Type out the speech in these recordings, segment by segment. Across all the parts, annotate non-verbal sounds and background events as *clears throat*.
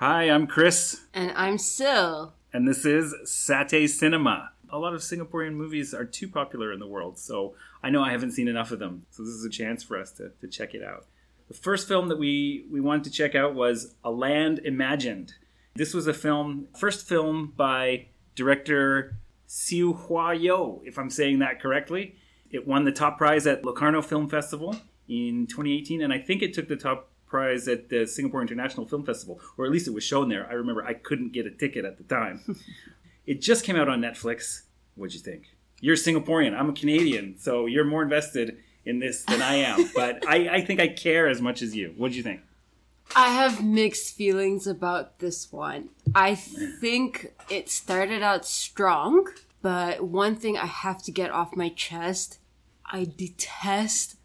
Hi, I'm Chris, And I'm Sil. and this is Satay Cinema. A lot of Singaporean movies are too popular in the world, so I know I haven't seen enough of them. So this is a chance for us to, to check it out. The first film that we, we wanted to check out was A Land Imagined. This was a film, first film by director Siew Hua Yeo, if I'm saying that correctly. It won the top prize at Locarno Film Festival in 2018, and I think it took the top prize at the Singapore International Film Festival, or at least it was shown there. I remember I couldn't get a ticket at the time. *laughs* it just came out on Netflix. What'd you think? You're Singaporean. I'm a Canadian, so you're more invested in this than I am. *laughs* but I, I think I care as much as you. What'd you think? I have mixed feelings about this one. I think it started out strong, but one thing I have to get off my chest I detest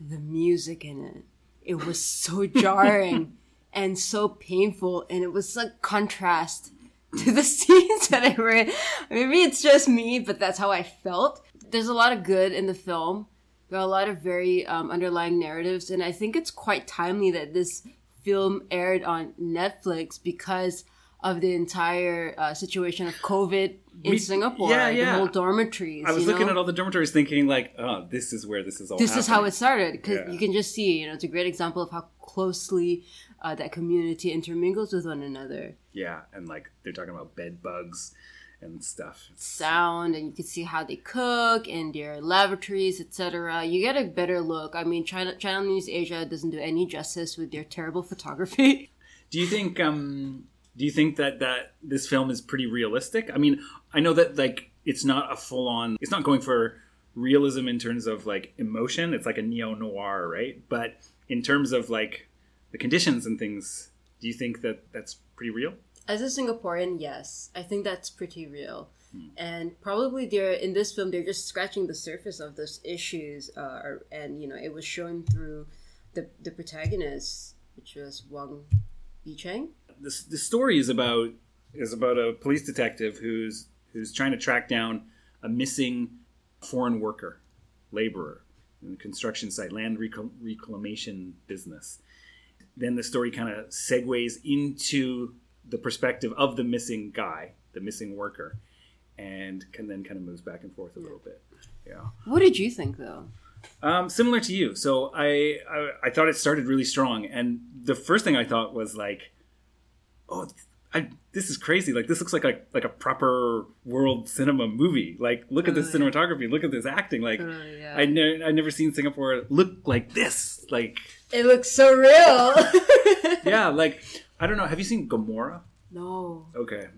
the music in it. It was so jarring *laughs* and so painful, and it was like contrast to the *laughs* scenes that I read. Maybe it's just me, but that's how I felt. There's a lot of good in the film. There are a lot of very um, underlying narratives, and I think it's quite timely that this film aired on Netflix because of the entire uh, situation of COVID in Me- Singapore, yeah, like yeah. the whole dormitories. I was looking know? at all the dormitories thinking, like, oh, this is where this is all this is how it started because Yeah. you can just see, you know, it's a great example of how closely uh, that community intermingles with one another. Yeah, and like they're talking about bed bugs and stuff. It's- Sound, and you can see how they cook and their lavatories, etc. You get a better look. I mean, China Channel News Asia doesn't do any justice with their terrible photography. Do you think um do you think that that this film is pretty realistic? I mean, I know that like it's not a full on it's not going for realism in terms of like emotion. It's like a neo noir, right? But in terms of like the conditions and things, do you think that that's pretty real? As a Singaporean, yes, I think that's pretty real. And probably they're in this film, they're just scratching the surface of those issues, uh, and you know, it was shown through the the protagonist, which was Wang Bicheng. This the story is about is about a police detective who's who's trying to track down a missing foreign worker, laborer in the construction site, land recl- reclamation business. Then the story kind of segues into the perspective of the missing guy, the missing worker, and can then kind of moves back and forth a little bit. Yeah. What did you think, though? Um, similar to you. So I, I I thought it started really strong, and the first thing I thought was like, oh, I, this is crazy. Like this looks like a like a proper world cinema movie. Like look at this cinematography. Look at this acting. Like Totally, yeah. I ne- I never seen Singapore look like this. Like It looks so real. *laughs* yeah, like I don't know. Have you seen Gomorrah? no. Okay.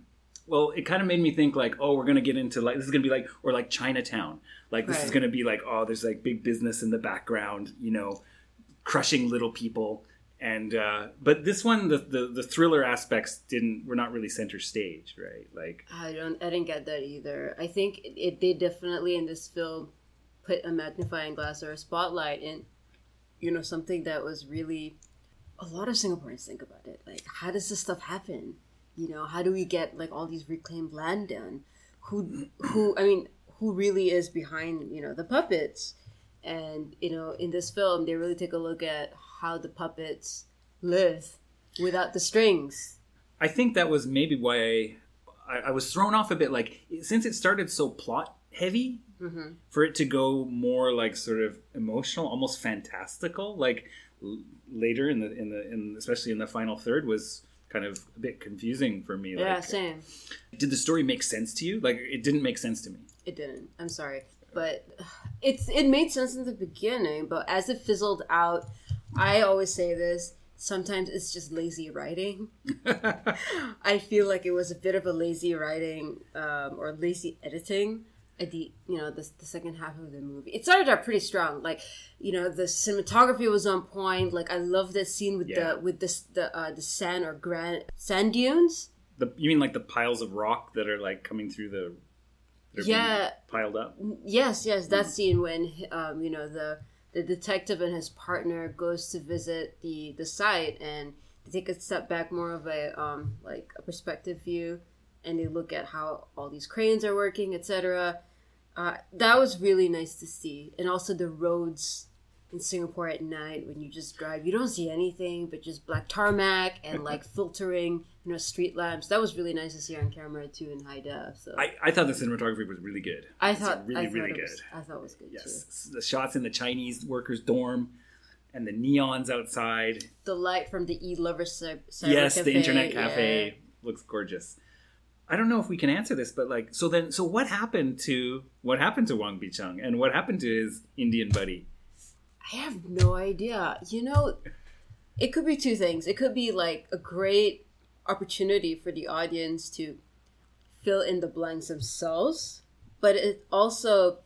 Well, it kind of made me think like, oh, we're gonna get into like this is gonna be like or like Chinatown. Like this is gonna be like, oh, there's like big business in the background, you know, crushing little people. And uh, but this one, the, the the thriller aspects didn't were not really center stage, right? Like I don't. I didn't get that either. I think it, it they definitely in this film put a magnifying glass or a spotlight in, you know, something that was really. A lot of Singaporeans think about it. Like, how does this stuff happen? You know, how do we get like all these reclaimed land done? Who, who? I mean, who really is behind you know the puppets? And you know, in this film, they really take a look at how the puppets live without the strings. I think that was maybe why I, I, was thrown off a bit. Like since it started so plot heavy, mm-hmm. for it to go more like sort of emotional, almost fantastical, like l- later in the in the in especially in the final third was kind of a bit confusing for me. Yeah, like, same. did the story make sense to you? Like it didn't make sense to me. It didn't. I'm sorry, but *sighs* it's it made sense in the beginning, but as it fizzled out, I always say this. Sometimes it's just lazy writing. *laughs* I feel like it was a bit of a lazy writing um, or lazy editing at the you know the, the second half of the movie. It started out pretty strong, like you know the cinematography was on point. Like I love that scene with Yeah. the with this the uh, the sand or grand sand dunes. The you mean like the piles of rock that are like coming through the that are being Yeah. piled up? Yes, yes, that scene when um, you know the the detective and his partner goes to visit the the site and they take a step back, more of a um, like a perspective view, and they look at how all these cranes are working, etc. Uh, that was really nice to see, and also the roads in Singapore at night when you just drive. You don't see anything but just black tarmac and *laughs* like filtering, you know, street lamps. That was really nice to see on camera too in high def. So I, I thought the cinematography was really good. I thought really I thought really it good. Was, I thought it was good too. Yes, the shots in the Chinese workers' dorm and the neons outside. The light from the E Lover Cyber yes, Cafe, the internet yeah. cafe looks gorgeous. I don't know if we can answer this, but like, so then, so what happened to what happened to Wang Bicheng and what happened to his Indian buddy? I have no idea. You know, it could be two things. It could be like a great opportunity for the audience to fill in the blanks themselves, but it also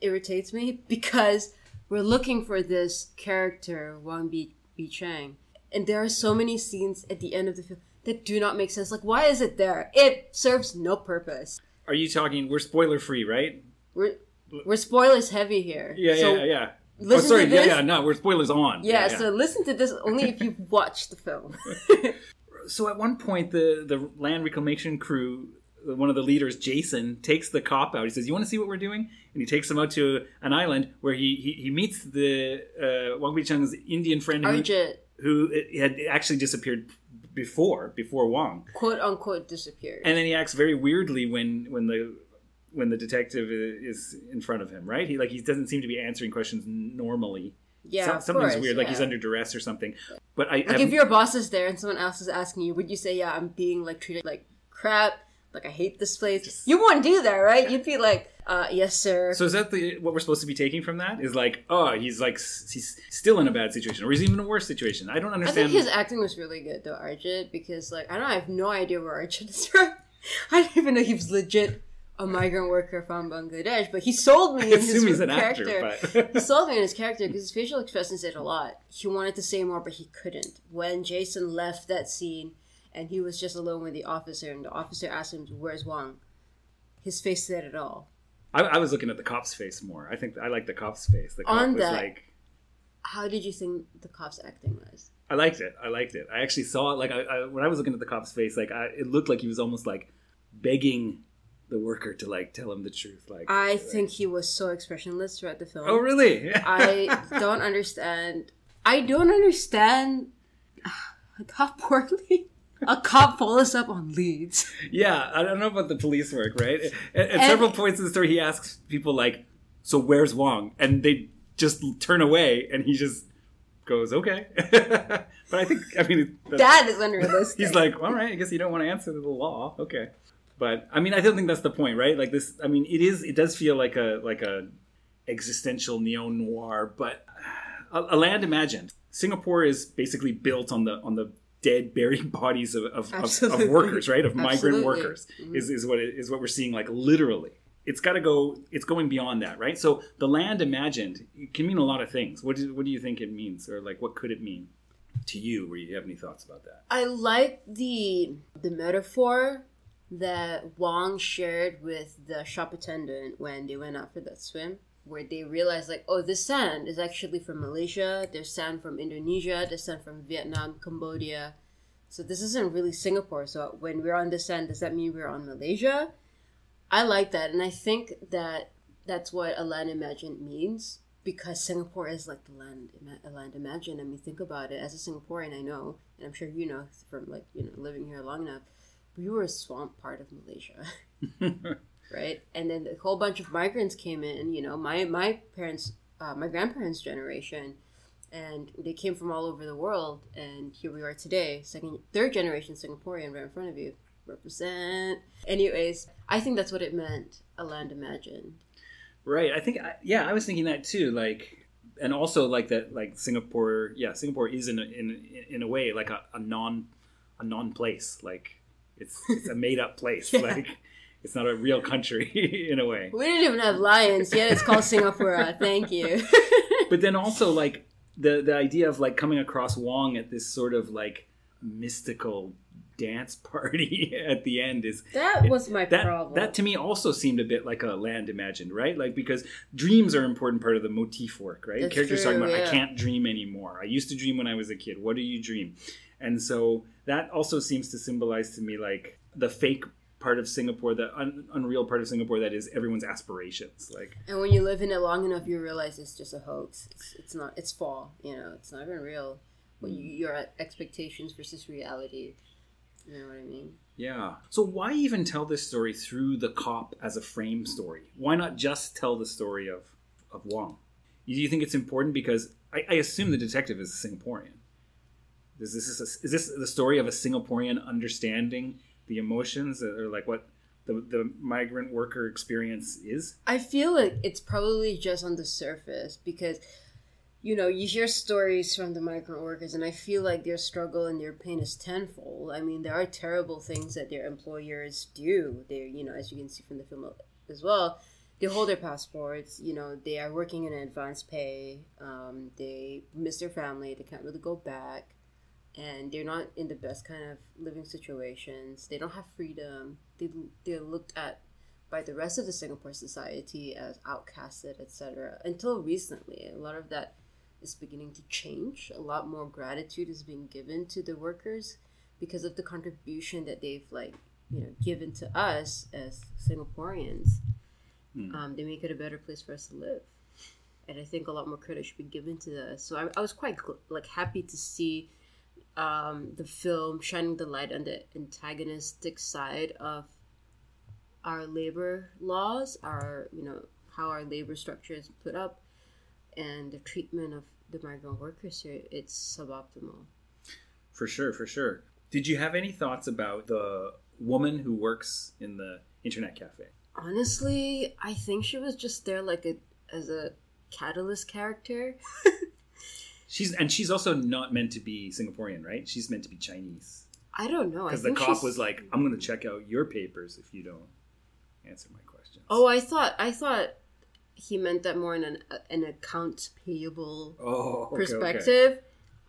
irritates me *laughs* because we're looking for this character Wang Bi, Bi Chang, and there are so many scenes at the end of the film that do not make sense. Like, why is it there? It serves no purpose. Are you talking? We're spoiler free, right? We're we're spoilers heavy here. Yeah, So yeah, yeah. Oh, sorry, to this. yeah, yeah. No, we're spoilers on. Yeah, so listen to this only if you've *laughs* watched the film. *laughs* so at one point the the land reclamation crew one of the leaders jason takes the cop out he says you want to see what we're doing and he takes him out to an island where he he, he meets the uh, wang Bicheng's indian friend who, Arjit, who had actually disappeared before before wang quote unquote, disappeared. and then he acts very weirdly when when the when the detective is in front of him right he like he doesn't seem to be answering questions normally yeah, of something's course, weird like yeah. he's under duress or something but i Like I've- if your boss is there and someone else is asking you, would you say, "Yeah, I'm being like treated like crap"? Like I hate this place. You wouldn't do that, right? You'd be like, uh, "Yes, sir." So is that the what we're supposed to be taking from that? Is like, oh, he's like he's still in a bad situation, or he's even in a worse situation. I don't understand. I think his acting was really good though, Arjit, because like I don't, I have no idea where Arjit is *laughs* from. I didn't even know he was legit a migrant worker from Bangladesh, but he sold me I in his assume he's an character. actor, *laughs* he sold me in his *laughs* character because his facial expressions said a lot. He wanted to say more, but he couldn't. When Jason left that scene and he was just alone with the officer, and the officer asked him, "Where's Wang?" His face said it all. I, I was looking at the cop's face more. I think I like the cop's face. The cop On was that- like, How did you think the cop's acting was? I liked it. I liked it. I actually saw it. Like I, I, when I was looking at the cop's face, like I, it looked like he was almost like begging the worker to like tell him the truth. Like I like- think he was so expressionless throughout the film. Oh really? *laughs* I don't understand. I don't understand *sighs* how poorly a cop follows up on leads. Yeah, I don't know about the police work, right? At, at several points in the story, he asks people like, "So where's Wong?" and they just turn away, and he just goes, "Okay." *laughs* but I think, I mean, That is unrealistic. *laughs* he's like, "All right, I guess you don't want to answer the law, okay." But I mean, I don't think that's the point, right? Like this, I mean, it is. It does feel like a like a existential neo noir, but a, a land imagined. Singapore is basically built on the on the dead, *laughs* buried bodies of, of, of, of workers, right? Of migrant Absolutely. workers mm-hmm. is, is what it, is what we're seeing, like literally. It's got to go. It's going beyond that, right? So the land imagined it can mean a lot of things. What do, what do you think it means, or like what could it mean to you? Where you have any thoughts about that? I like the the metaphor that Wong shared with the shop attendant when they went out for that swim, where they realized like, oh, this sand is actually from Malaysia. There's sand from Indonesia. There's sand from Vietnam, Cambodia. So this isn't really Singapore. So when we're on this sand, does that mean we're on Malaysia? I like that, and I think that that's what a land imagined means because Singapore is like the land, a land imagined. I mean, think about it. As a Singaporean, I know, and I'm sure you know from like you know living here long enough, we were a swamp part of Malaysia, *laughs* right? And then a whole bunch of migrants came in. You know, my my parents, uh, my grandparents' generation, and they came from all over the world. And here we are today, second, third generation Singaporean, right in front of you. Represent. Anyways, I think that's what it meant. A land imagined. Right. I think. Yeah, I was thinking that too. Like, and also like that. Like Singapore. Yeah, Singapore is in in in a way like a, a non a non place. Like it's it's a made up place. *laughs* Yeah. Like it's not a real country *laughs* in a way. We didn't even have lions yet. It's called Singapore. *laughs* Thank you. But then also like the the idea of like coming across Wong at this sort of like mystical dance party at the end is that was my that problem. that to me also seemed a bit like a land imagined, right? Like because dreams are an important part of the motif work, right? That's Characters true, talking about I can't dream anymore. I used to dream when I was a kid. What do you dream? And so that also seems to symbolize to me like the fake part of Singapore, the un- unreal part of Singapore that is everyone's aspirations. Like, And when you live in it long enough, you realize it's just a hoax. It's, it's not. It's fall. You know, it's not even real. When you, your expectations versus reality. You know what I mean? yeah. So why even tell this story through the cop as a frame story? Why not just tell the story of of Wong? Do you think it's important because I, I assume the detective is a Singaporean? Is this is, is this the story of a Singaporean understanding the emotions or like what the the migrant worker experience is? I feel like it's probably just on the surface because, you know, you hear stories from the migrant workers, and I feel like their struggle and their pain is tenfold. I mean, there are terrible things that their employers do. They, you know, as you can see from the film as well, they hold their passports. You know, they are working in advance pay. Um, they miss their family. They can't really go back. And they're not in the best kind of living situations. They don't have freedom. They, they're looked at by the rest of the Singapore society as outcasted, etc. Until recently, a lot of that is beginning to change. A lot more gratitude is being given to the workers because of the contribution that they've like you know given to us as Singaporeans. Hmm. Um, they make it a better place for us to live, and I think a lot more credit should be given to this. So I, I was quite like happy to see um, the film shining the light on the antagonistic side of our labor laws, our you know how our labor structure is put up, and the treatment of the migrant workers here. It's suboptimal. For sure, for sure. Did you have any thoughts about the woman who works in the internet cafe? Honestly, I think she was just there like a as a catalyst character. *laughs* She's and she's also not meant to be Singaporean, right? She's meant to be Chinese. I don't know. Because the cop she's- was like, "I'm going to check out your papers if you don't answer my questions." Oh, I thought I thought he meant that more in an an accounts payable oh, okay, okay. perspective.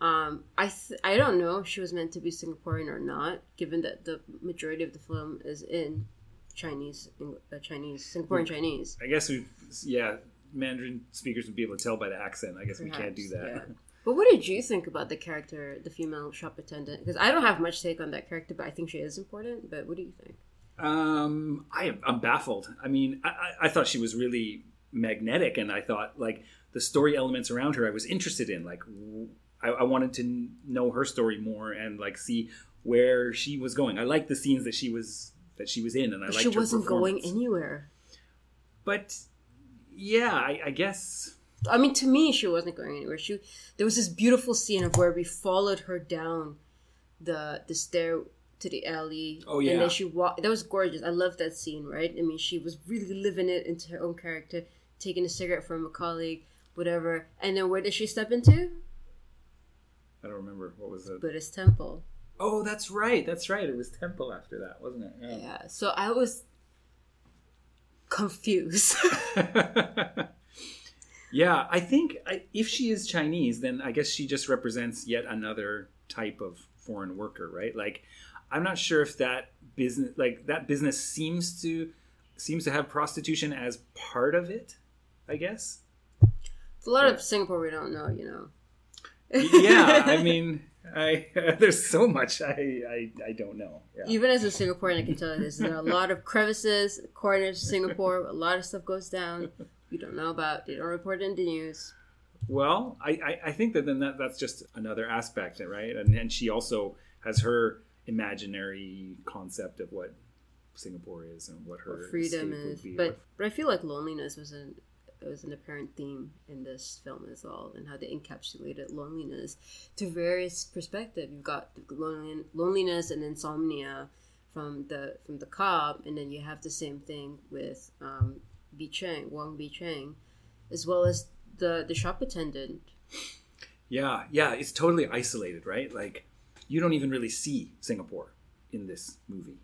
Um, I th- I don't know if she was meant to be Singaporean or not, given that the majority of the film is in Chinese, uh, Chinese, Singaporean Hmm. Chinese. I guess we, yeah, Mandarin speakers would be able to tell by the accent. I guess we can't do that. Yeah. *laughs* But what did you think about the character, the female shop attendant? Because I don't have much take on that character, but I think she is important. But what do you think? Um, I, I'm baffled. I mean, I, I I thought she was really magnetic, and I thought like the story elements around her, I was interested in. Like, I wanted to know her story more and like see where she was going. I liked the scenes that she was that she was in, and I liked she wasn't going anywhere. But yeah, I, I guess I mean, to me, she wasn't going anywhere. She there was this beautiful scene of where we followed her down the the stair to the alley. Oh, yeah, and then she walked. That was gorgeous. I love that scene. Right? I mean, she was really living it into her own character, taking a cigarette from a colleague, whatever. And then where did she step into? I don't remember what was it. Buddhist temple. Oh, that's right. That's right. It was Temple after that, wasn't it? yeah, Yeah. So I was confused. *laughs* *laughs* yeah, I think I, if she is Chinese, then I guess she just represents yet another type of foreign worker, right? Like, I'm not sure if that business, like that business, seems to seems to have prostitution as part of it. I guess. It's a lot Yeah. of Singapore we don't know. You know. yeah, I *laughs* mean, I *laughs* there's so much I I, I don't know. Yeah. Even as a Singaporean, I can tell you this. There are a lot of crevices, corners, of Singapore. A lot of stuff goes down. You don't know about. They don't report in the news. Well, I, I, I think that then that, that's just another aspect, right? And, and she also has her imaginary concept of what Singapore is and what her What freedom is. But but I feel like loneliness was an was an apparent theme in this film as well, and how they encapsulated loneliness to various perspectives. You've got lonely, loneliness and insomnia from the from the cop, and then you have the same thing with um, Bi Cheng, Wang Bi Cheng, as well as the the shop attendant. yeah, yeah, it's totally isolated, right? Like you don't even really see Singapore in this movie,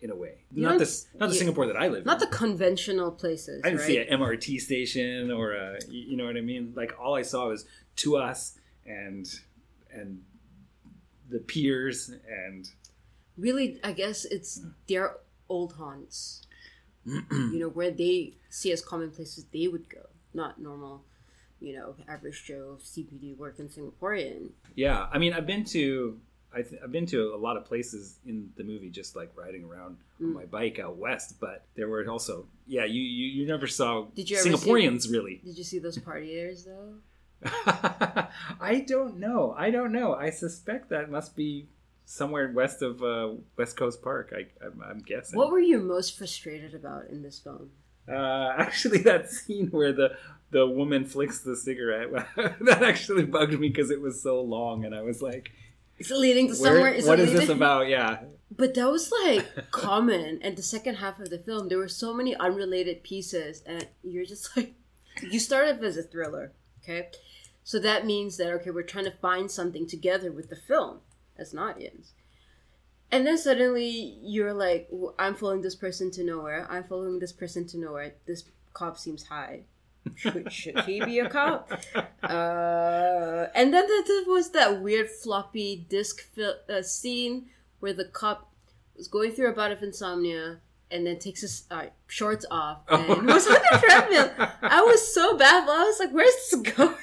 in a way. You not this, not the. Singapore that I live in. Not in. the conventional places, I didn't right? see an MRT station or a, you you know what I mean. Like all I saw was to us and and the piers and really i guess it's their old haunts you know *clears throat* where they see as common places they would go not normal you know average joe cbd working singaporean Yeah, I mean, I've been to I th- I've been to a lot of places in the movie, just like riding around on mm. my bike out west. But there were also, yeah, you you, you never saw Did you ever see- Singaporeans really. Did you see those partiers though? *laughs* I don't know. I don't know. I suspect that must be somewhere west of uh, West Coast Park. I, I'm, I'm guessing. What were you most frustrated about in this film? Uh, *laughs* actually, that scene where the the woman flicks the cigarette *laughs* that actually bugged me because it was so long, and I was like, Is it leading to somewhere? Is "What is this about?" Yeah, But that was like *laughs* common. And the second half of the film, there were so many unrelated pieces, and you're just like, you started as a thriller, okay? So that means that okay, we're trying to find something together with the film as an audience. And then suddenly you're like, "W- I'm following this person to nowhere. I'm following this person to nowhere. This cop seems high. *laughs* Should, should he be a cop? Uh, and then there was that weird floppy disc fil- uh, scene where the cop was going through a bout of insomnia and then takes his uh, shorts off and was on the treadmill. I was so baffled. I was like, "Where's this *laughs* going?"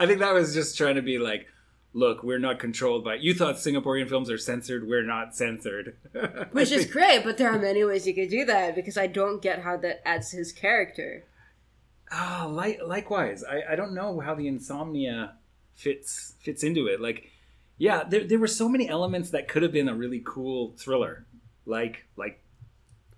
I think that was just trying to be like, "Look, we're not controlled by." You thought Singaporean films are censored. We're not censored. *laughs* Which is great, but there are many ways you could do that because I don't get how that adds his character. Ah, like, likewise. I, I don't know how the insomnia fits fits into it. Like, yeah, there, there were so many elements that could have been a really cool thriller, like like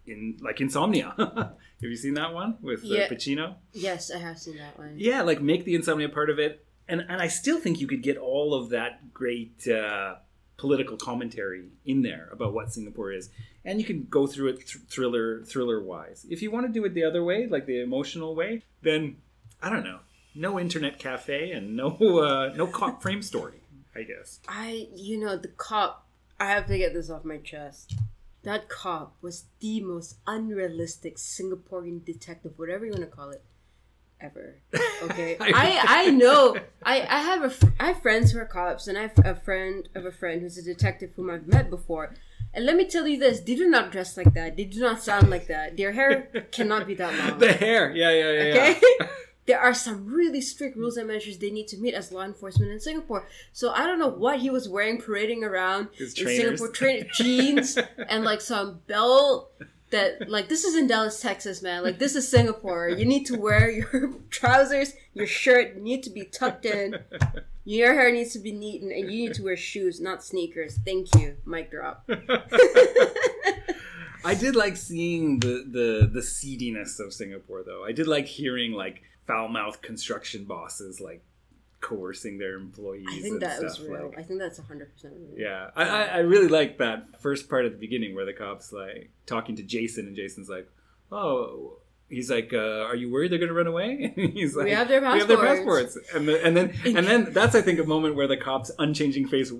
in like Insomnia. *laughs* have you seen that one with uh, Yeah. Pacino? Yes, I have seen that one. Yeah, like make the insomnia part of it, and and I still think you could get all of that great uh, political commentary in there about what Singapore is, and you can go through it th- thriller thriller wise. If you want to do it the other way, like the emotional way, then I don't know, no internet cafe and no uh, no cop *laughs* frame story. I guess. I, you know, the cop. I have to get this off my chest. That cop was the most unrealistic Singaporean detective, whatever you want to call it, ever. *laughs* Okay, I I know. I I have a I have friends who are cops, and I have a friend of a friend who's a detective whom I've met before. And let me tell you this: they do not dress like that. They do not sound like that. Their hair cannot be that long. *laughs* The hair, yeah, yeah, yeah. Okay. yeah. *laughs* there are some really strict rules and measures they need to meet as law enforcement in Singapore. So I don't know what he was wearing parading around His in trainers. Singapore train jeans and like some belt that like this is in Dallas, Texas, man. Like this is Singapore. You need to wear your *laughs* trousers, your shirt need to be tucked in. Your hair needs to be neat and, you need to wear shoes, not sneakers. Thank you. Mic drop. *laughs* I did like seeing the the the seediness of Singapore, though. I did like hearing like foul mouthed construction bosses like coercing their employees. I think that was real. like- I think that's hundred percent real. yeah, I, I I really like that first part at the beginning where the cops like talking to Jason, and Jason's like, "Oh." He's like, uh, "Are you worried they're going to run away?" *laughs* And he's like, "We have their passports." We have their passports." passports." And, the, and then, and then *laughs* that's I think a moment where the cop's unchanging face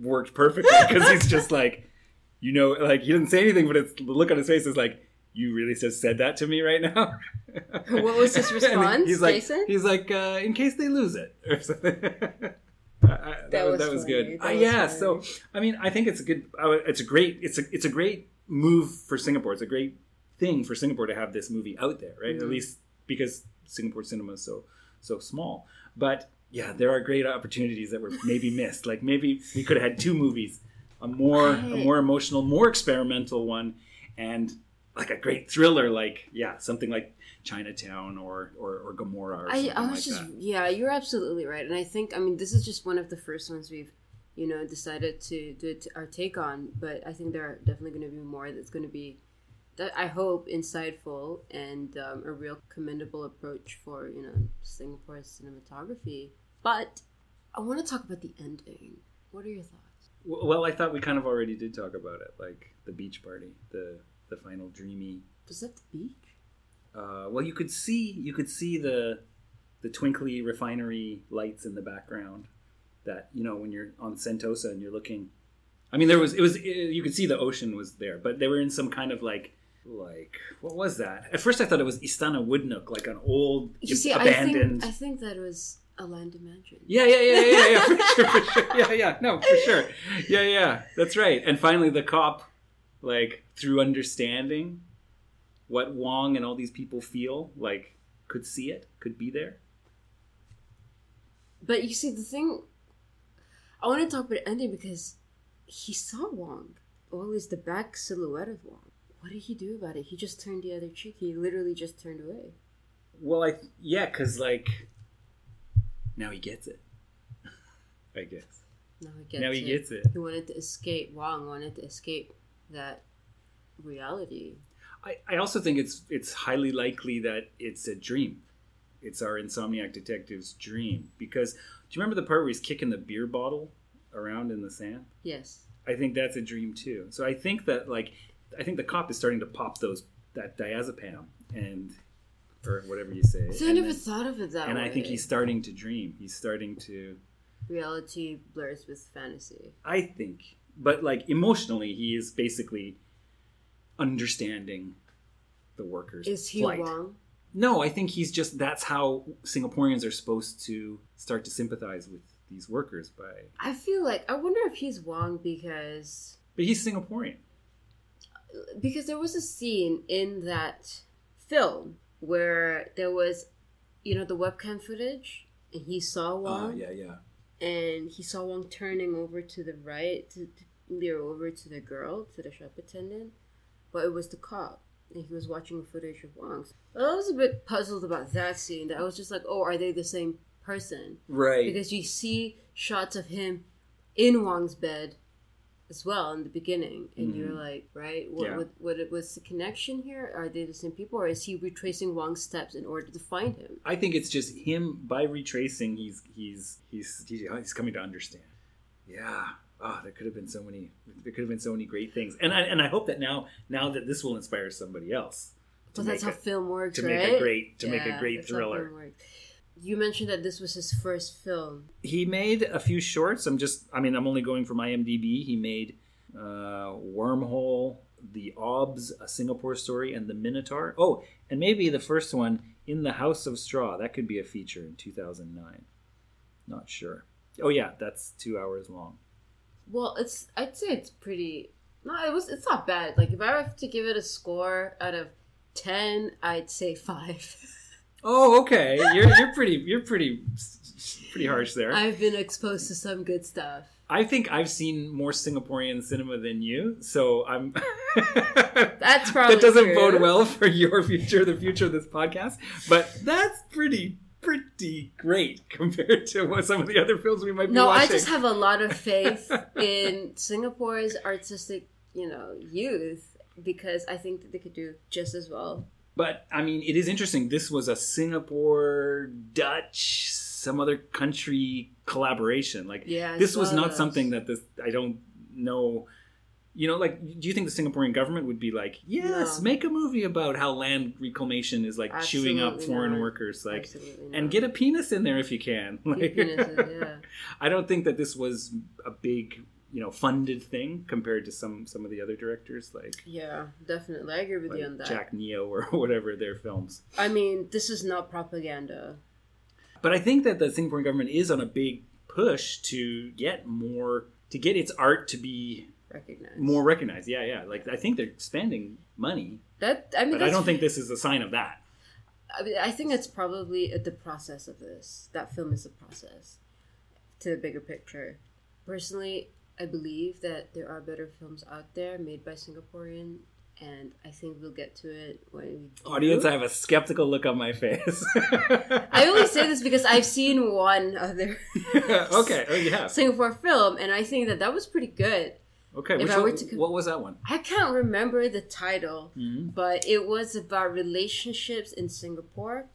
worked perfectly because he's just *laughs* like, you know, like he didn't say anything, but it's the look on his face is like, "You really just said that to me right now." What was his *laughs* response, he's like, Jason? He's like, uh, "In case they lose it," or something. *laughs* I- I- that, was, was that was good. That Uh, was yeah, funny. so I mean, I think it's a good. uh, It's a great. It's a it's a great move for Singapore. It's a great thing for Singapore to have this movie out there, right? Mm-hmm. At least because Singapore cinema is so so small. But yeah, there are great opportunities that were maybe *laughs* missed. Like maybe we could have had two movies, a more a more emotional, more experimental one, and like a great thriller, like yeah, something like Chinatown or or, or Gomorrah or I, something I was like just that. yeah you're absolutely right. And i think i mean this is just one of the first ones we've you know decided to do our take on but i think there are definitely going to be more that's going to be that i hope insightful and um, a real commendable approach for you know singapore's cinematography. But i want to talk about the ending. What are your thoughts? Well, I thought we kind of already did talk about it, like the beach party, the the final dreamy. was that the beach Uh, well, you could see you could see the the twinkly refinery lights in the background. That you know when you're on Sentosa and you're looking. I mean, there was it was you could see the ocean was there, but they were in some kind of like like what was that? At first, I thought it was Istana Woodneuk, like an old you see i abandoned. think i think that was a land mansion Yeah, yeah, yeah, yeah, yeah, for *laughs* sure, for sure. Yeah, yeah, no, for sure. Yeah, yeah, that's right. And finally, the cop, like, through understanding what Wong and all these people feel, like, could see it, could be there. But you see, the thing I want to talk about ending because he saw Wong. At least the back silhouette of Wong. What did he do about it? He just turned the other cheek. He literally just turned away. Well, I yeah, because like now he gets it. *laughs* I guess Now he gets now he it. gets it. He wanted to escape. Wong wanted to escape that reality. I, I also think it's it's highly likely that it's a dream. It's our insomniac detective's dream because do you remember the part where he's kicking the beer bottle around in the sand? Yes. I think that's a dream too. So I think that like I think the cop is starting to pop those that diazepam and or whatever you say. See, I never then- thought of it that and way. And I think he's starting to dream. He's starting to reality blurs with fantasy. I think, but like emotionally, he is basically understanding the workers. Is he plight. wrong? No, I think he's just that's how Singaporeans are supposed to start to sympathize with these workers by. I feel like I wonder if he's Wong because But he's Singaporean. because there was a scene in that film where there was, you know, the webcam footage, and he saw uh, Wong, yeah, yeah. And he saw Wong turning over to the right to, to leer over to the girl, to the shop attendant, but it was the cop. And he was watching footage of Wong. So I was a bit puzzled about that scene. That I was just like, oh, are they the same person? Right. because you see shots of him in Wong's bed as well in the beginning, and you're mm-hmm. like, right, what, Yeah. what, what it was the connection here? Are they the same people, or is he retracing Wong's steps in order to find him? I think it's just him by retracing. He's he's he's he's, he's coming to understand. Yeah. Oh, there could have been so many. There could have been so many great things, and I and I hope that now now that this will inspire somebody else. to But that's how make a- film works, to right? make a great to make a great thriller. You mentioned that this was his first film. he made a few shorts. I'm just, I mean, I'm only going from IMDb. He made uh, Wormhole, The Obs, A Singapore Story, and The Minotaur. Oh, and maybe the first one, In the House of Straw. That could be a feature in 2009. Not sure. Oh yeah, that's two hours long. Well, it's I'd say it's pretty. No, it was. It's not bad. Like if I were to give it a score out of ten, I'd say five. *laughs* Oh, okay. You're you're pretty you're pretty pretty harsh there. I've been exposed to some good stuff. I think I've seen more Singaporean cinema than you, so I'm. *laughs* That's probably that doesn't true. bode well for your future, the future of this podcast. But that's pretty pretty great *laughs* compared to what some of the other films we might be No, I just have a lot of faith *laughs* in Singapore's artistic, you know, youth because I think that they could do just as well. But I mean, it is interesting. This was a Singapore, Dutch, some other country collaboration. Like Yeah, this was not something that this. I don't know. You know, like, do you think the Singaporean government would be like, "Yes, No. make a movie about how land reclamation is like chewing up foreign not. workers, like, Absolutely and not. get a penis in there if you can." Like, penises, *laughs* yeah. I don't think that this was a big, you know, funded thing compared to some some of the other directors, like, Yeah, definitely. I agree with you on that. Jack Neo or *laughs* whatever their films. I mean, this is not propaganda. But I think that the Singaporean government is on a big push to get more to get its art to be Recognized. more recognized. Yeah, yeah. Like I think they're spending money, That I mean, but I don't think this is a sign of that. I, mean, I think it's probably the process of this. That film is the process to the bigger picture. Personally, I believe that there are better films out there made by Singaporean, and I think we'll get to it when we do. Audience, I have a skeptical look on my face. *laughs* I only say this because I've seen one other *laughs* okay. Oh, have. Singapore film, and I think that that was pretty good. Okay. If Which I were one, to what was that one? I can't remember the title, Mhm. but it was about relationships in Singapore,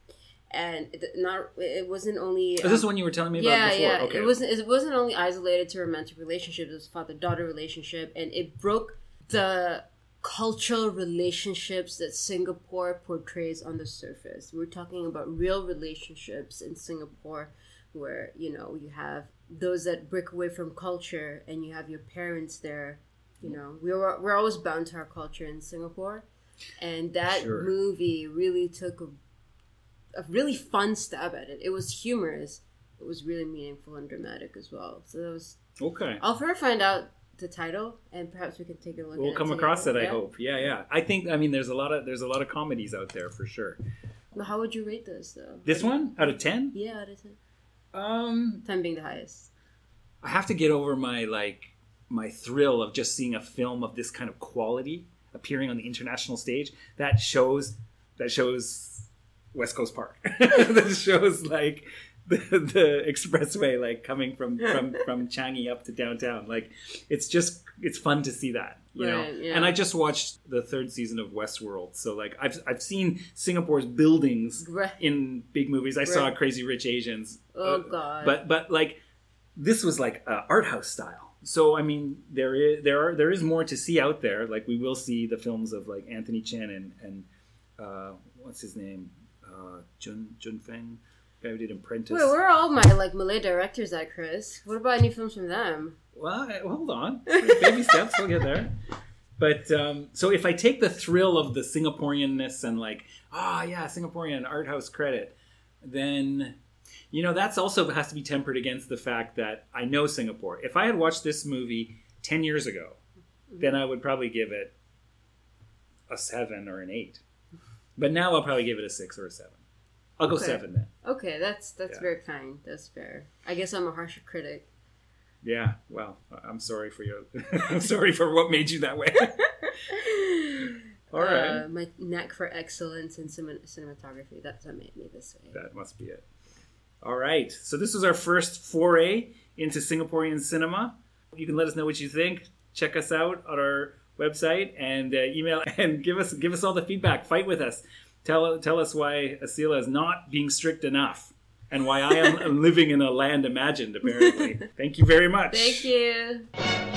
and it, not it wasn't only Is this the one you were telling me about yeah, before? yeah. Okay. It wasn't. It wasn't only isolated to romantic relationships. It was father-daughter relationship, and it broke the cultural relationships that Singapore portrays on the surface. We're talking about real relationships in Singapore, where you know you have those that break away from culture, and you have your parents there. You know, we're we're always bound to our culture in Singapore, and that Sure. movie really took a a really fun stab at it. It was humorous. It was really meaningful and dramatic as well. So that was. okay. I'll first find out the title, and perhaps we can take a look. At it. We'll come it across it. I Yeah? hope. Yeah, yeah. I think. I mean, there's a lot of there's a lot of comedies out there for sure. Well, how would you rate this though? This one out of ten. Yeah, out of ten. Um, Ten being the highest. I have to get over my like my thrill of just seeing a film of this kind of quality appearing on the international stage. That shows that shows West Coast Park. *laughs* that shows like *laughs* the, the expressway like coming from from *laughs* from Changi up to downtown. Like it's just it's fun to see that. You know, yeah. and I just watched the third season of Westworld, so like I've I've seen Singapore's buildings Right. in big movies. I saw Crazy Rich Asians, Oh, uh, God. But but like this was like uh, art house style. So I mean, there is there are there is more to see out there. Like we will see the films of like Anthony Chen and and uh, what's his name, uh, Jun Jun Feng, guy who did Apprentice. Wait, where are all my like Malay directors at, Chris? What about any films from them? Well, hold on. Baby *laughs* steps, we'll get there. But um, so if I take the thrill of the Singaporeanness and like, ah, yeah, Singaporean art house credit, then you know that's also has to be tempered against the fact that I know Singapore. If I had watched this movie ten years ago, then I would probably give it a seven or an eight. But now I'll probably give it a six or a seven. I'll go Okay. seven then. Okay, that's that's Yeah. very kind. That's fair. I guess I'm a harsher critic. Yeah. Well, I'm sorry for your. *laughs* I'm sorry for what made you that way. *laughs* All right. Uh, my knack for excellence in cinem- cinematography. That's what made me this way. That must be it. All right. So this was our first foray into Singaporean cinema. You can let us know what you think. Check us out on our website and uh, email *laughs* and give us give us all the feedback. Fight with us. Tell tell us why Asila is not being strict enough and why I am living in a land imagined. Apparently. *laughs* Thank you very much. Thank you.